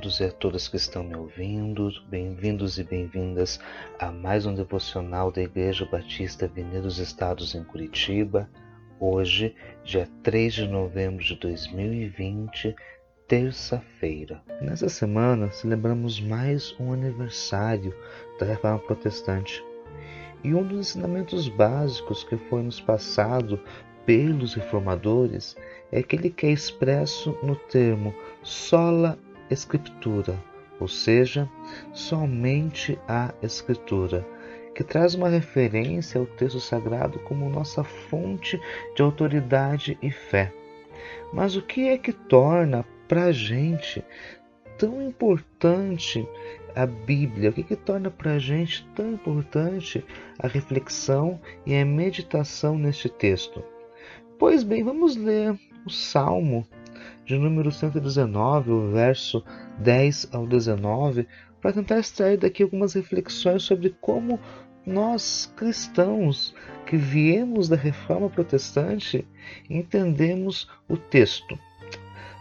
todos e a todas que estão me ouvindo. Bem-vindos e bem-vindas a mais um devocional da Igreja Batista Avenida dos Estados em Curitiba. Hoje, dia 3 de novembro de 2020, terça-feira. Nessa semana, celebramos mais um aniversário da Reforma Protestante. E um dos ensinamentos básicos que foi nos passado pelos reformadores é aquele que é expresso no termo sola escritura, ou seja, somente a escritura, que traz uma referência ao texto sagrado como nossa fonte de autoridade e fé. Mas o que é que torna para a gente tão importante a Bíblia? O que, é que torna para a gente tão importante a reflexão e a meditação neste texto? Pois bem, vamos ler o Salmo de número 119, o verso 10 ao 19, para tentar extrair daqui algumas reflexões sobre como nós cristãos que viemos da reforma protestante entendemos o texto.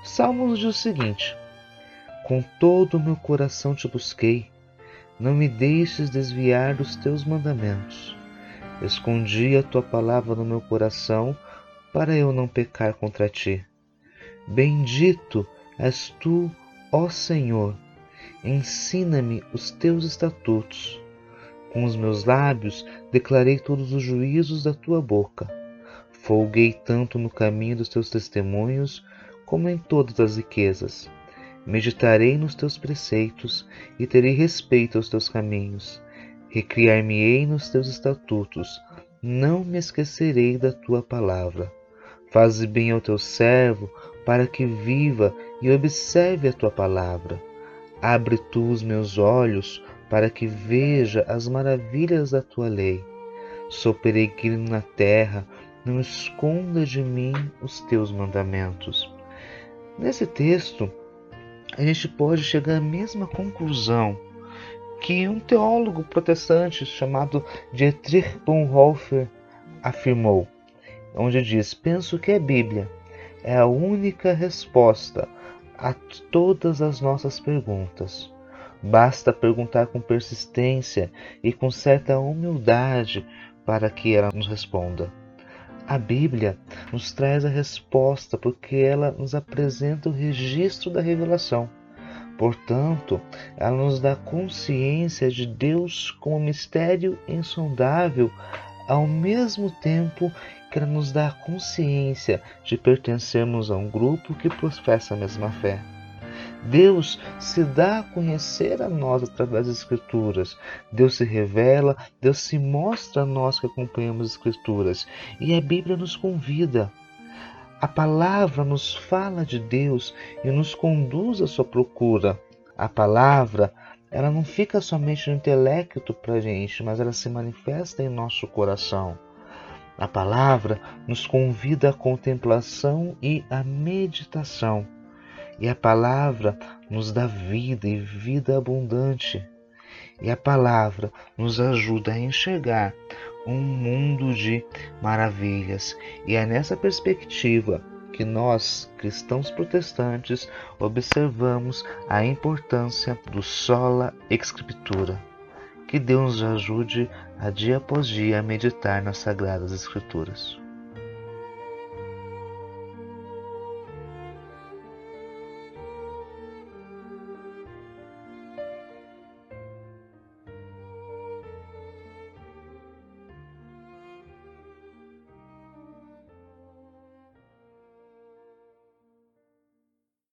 Salmo nos diz o seguinte: Com todo o meu coração te busquei, não me deixes desviar dos teus mandamentos. Escondi a tua palavra no meu coração para eu não pecar contra ti. Bendito és tu, ó Senhor, ensina-me os teus estatutos. Com os meus lábios declarei todos os juízos da tua boca. Folguei tanto no caminho dos teus testemunhos, como em todas as riquezas. Meditarei nos teus preceitos e terei respeito aos teus caminhos. Recriar-me-ei nos teus estatutos, não me esquecerei da tua palavra. Faze bem ao teu servo, para que viva e observe a tua palavra. Abre tu os meus olhos, para que veja as maravilhas da tua lei. Sou peregrino na terra, não esconda de mim os teus mandamentos. Nesse texto, a gente pode chegar à mesma conclusão que um teólogo protestante chamado Dietrich Bonhoeffer afirmou onde diz: Penso que a Bíblia é a única resposta a todas as nossas perguntas. Basta perguntar com persistência e com certa humildade para que ela nos responda. A Bíblia nos traz a resposta porque ela nos apresenta o registro da revelação. Portanto, ela nos dá consciência de Deus como mistério insondável, ao mesmo tempo que ela nos dá consciência de pertencermos a um grupo que professa a mesma fé. Deus se dá a conhecer a nós através das Escrituras. Deus se revela, Deus se mostra a nós que acompanhamos as Escrituras. E a Bíblia nos convida. A palavra nos fala de Deus e nos conduz à sua procura. A palavra, ela não fica somente no intelecto para gente, mas ela se manifesta em nosso coração. A palavra nos convida à contemplação e à meditação. E a palavra nos dá vida e vida abundante. E a palavra nos ajuda a enxergar um mundo de maravilhas. E é nessa perspectiva que nós, cristãos protestantes, observamos a importância do sola escritura. Que Deus nos ajude a dia após dia a meditar nas Sagradas Escrituras.